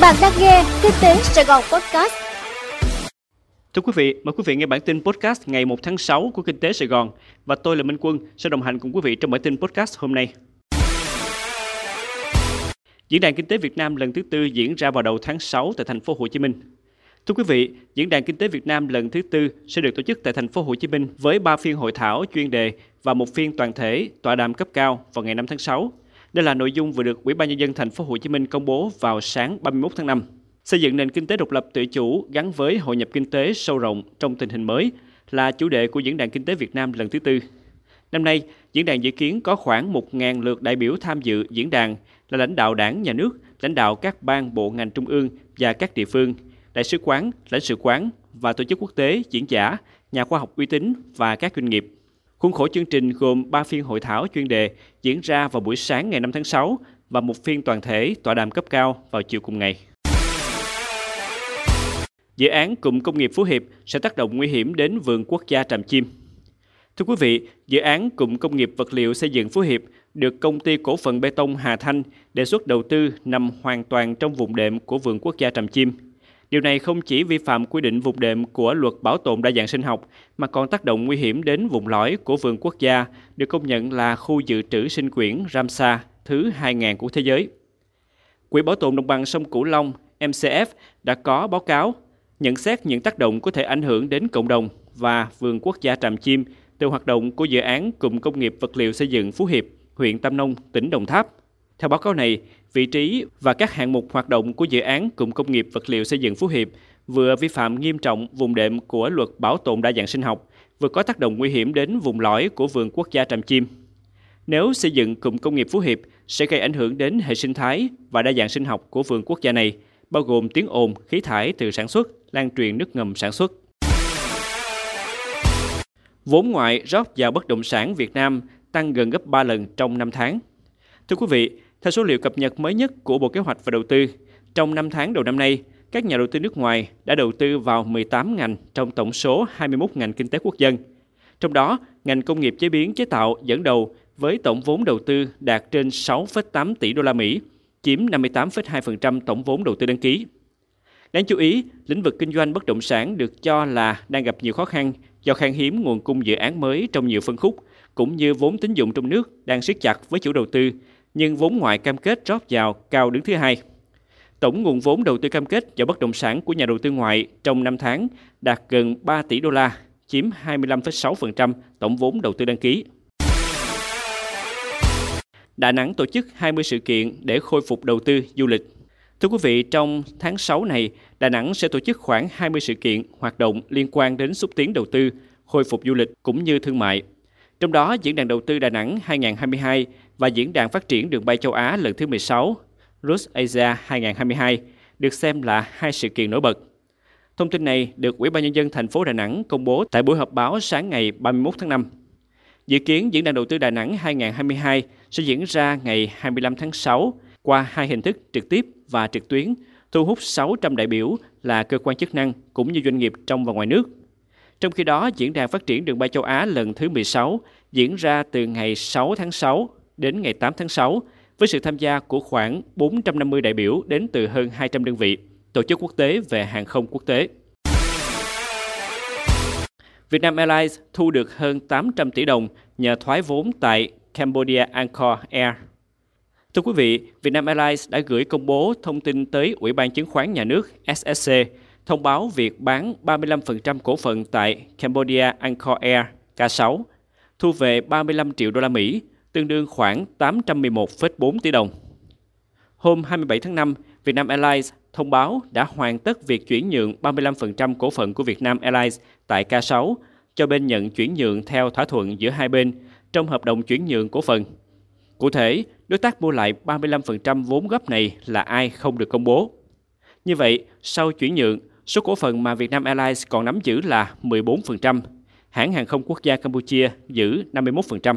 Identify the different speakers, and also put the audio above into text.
Speaker 1: Bạn đang nghe Kinh tế Sài Gòn Podcast.
Speaker 2: Thưa quý vị, mời quý vị nghe bản tin podcast ngày 1 tháng 6 của Kinh tế Sài Gòn và tôi là Minh Quân sẽ đồng hành cùng quý vị trong bản tin podcast hôm nay. Diễn đàn Kinh tế Việt Nam lần thứ tư diễn ra vào đầu tháng 6 tại thành phố Hồ Chí Minh. Thưa quý vị, Diễn đàn Kinh tế Việt Nam lần thứ tư sẽ được tổ chức tại thành phố Hồ Chí Minh với 3 phiên hội thảo chuyên đề và một phiên toàn thể tọa đàm cấp cao vào ngày 5 tháng 6. Đây là nội dung vừa được Ủy ban nhân dân thành phố Hồ Chí Minh công bố vào sáng 31 tháng 5. Xây dựng nền kinh tế độc lập tự chủ gắn với hội nhập kinh tế sâu rộng trong tình hình mới là chủ đề của Diễn đàn Kinh tế Việt Nam lần thứ tư. Năm nay, diễn đàn dự kiến có khoảng 1.000 lượt đại biểu tham dự diễn đàn là lãnh đạo đảng, nhà nước, lãnh đạo các ban bộ ngành trung ương và các địa phương, đại sứ quán, lãnh sự quán và tổ chức quốc tế, diễn giả, nhà khoa học uy tín và các doanh nghiệp. Khuôn khổ chương trình gồm 3 phiên hội thảo chuyên đề diễn ra vào buổi sáng ngày 5 tháng 6 và một phiên toàn thể tọa đàm cấp cao vào chiều cùng ngày. Dự án cụm công nghiệp Phú Hiệp sẽ tác động nguy hiểm đến vườn quốc gia Tràm Chim. Thưa quý vị, dự án cụm công nghiệp vật liệu xây dựng Phú Hiệp được công ty cổ phần bê tông Hà Thanh đề xuất đầu tư nằm hoàn toàn trong vùng đệm của vườn quốc gia Tràm Chim. Điều này không chỉ vi phạm quy định vùng đệm của luật bảo tồn đa dạng sinh học mà còn tác động nguy hiểm đến vùng lõi của vườn quốc gia được công nhận là khu dự trữ sinh quyển Ramsar thứ 2000 của thế giới. Quỹ Bảo tồn Đồng bằng sông Cửu Long MCF đã có báo cáo nhận xét những tác động có thể ảnh hưởng đến cộng đồng và vườn quốc gia Tràm Chim từ hoạt động của dự án cụm công nghiệp vật liệu xây dựng Phú Hiệp, huyện Tam Nông, tỉnh Đồng Tháp. Theo báo cáo này, vị trí và các hạng mục hoạt động của dự án cụm công nghiệp vật liệu xây dựng Phú Hiệp vừa vi phạm nghiêm trọng vùng đệm của luật bảo tồn đa dạng sinh học, vừa có tác động nguy hiểm đến vùng lõi của vườn quốc gia Tràm Chim. Nếu xây dựng cụm công nghiệp Phú Hiệp sẽ gây ảnh hưởng đến hệ sinh thái và đa dạng sinh học của vườn quốc gia này, bao gồm tiếng ồn, khí thải từ sản xuất, lan truyền nước ngầm sản xuất. Vốn ngoại rót vào bất động sản Việt Nam tăng gần gấp 3 lần trong 5 tháng. Thưa quý vị, theo số liệu cập nhật mới nhất của Bộ Kế hoạch và Đầu tư, trong 5 tháng đầu năm nay, các nhà đầu tư nước ngoài đã đầu tư vào 18 ngành trong tổng số 21 ngành kinh tế quốc dân. Trong đó, ngành công nghiệp chế biến chế tạo dẫn đầu với tổng vốn đầu tư đạt trên 6,8 tỷ đô la Mỹ, chiếm 58,2% tổng vốn đầu tư đăng ký. Đáng chú ý, lĩnh vực kinh doanh bất động sản được cho là đang gặp nhiều khó khăn do khan hiếm nguồn cung dự án mới trong nhiều phân khúc, cũng như vốn tín dụng trong nước đang siết chặt với chủ đầu tư, nhưng vốn ngoại cam kết rót vào cao đứng thứ hai. Tổng nguồn vốn đầu tư cam kết vào bất động sản của nhà đầu tư ngoại trong 5 tháng đạt gần 3 tỷ đô la, chiếm 25,6% tổng vốn đầu tư đăng ký. Đà Nẵng tổ chức 20 sự kiện để khôi phục đầu tư du lịch. Thưa quý vị, trong tháng 6 này, Đà Nẵng sẽ tổ chức khoảng 20 sự kiện hoạt động liên quan đến xúc tiến đầu tư, khôi phục du lịch cũng như thương mại. Trong đó, Diễn đàn Đầu tư Đà Nẵng 2022 và Diễn đàn Phát triển Đường bay châu Á lần thứ 16, Rus Asia 2022, được xem là hai sự kiện nổi bật. Thông tin này được Ủy ban Nhân dân thành phố Đà Nẵng công bố tại buổi họp báo sáng ngày 31 tháng 5. Dự kiến Diễn đàn Đầu tư Đà Nẵng 2022 sẽ diễn ra ngày 25 tháng 6 qua hai hình thức trực tiếp và trực tuyến, thu hút 600 đại biểu là cơ quan chức năng cũng như doanh nghiệp trong và ngoài nước. Trong khi đó, Diễn đàn Phát triển Đường bay châu Á lần thứ 16 diễn ra từ ngày 6 tháng 6 đến ngày 8 tháng 6 với sự tham gia của khoảng 450 đại biểu đến từ hơn 200 đơn vị, tổ chức quốc tế về hàng không quốc tế. Vietnam Airlines thu được hơn 800 tỷ đồng nhờ thoái vốn tại Cambodia Angkor Air. Thưa quý vị, Vietnam Airlines đã gửi công bố thông tin tới Ủy ban Chứng khoán Nhà nước SSC thông báo việc bán 35% cổ phần tại Cambodia Angkor Air K6, thu về 35 triệu đô la Mỹ, tương đương khoảng 811,4 tỷ đồng. Hôm 27 tháng 5, Vietnam Airlines thông báo đã hoàn tất việc chuyển nhượng 35% cổ phần của Vietnam Airlines tại K6 cho bên nhận chuyển nhượng theo thỏa thuận giữa hai bên trong hợp đồng chuyển nhượng cổ phần. Cụ thể, đối tác mua lại 35% vốn góp này là ai không được công bố. Như vậy, sau chuyển nhượng, số cổ phần mà Vietnam Airlines còn nắm giữ là 14%, hãng hàng không quốc gia Campuchia giữ 51%.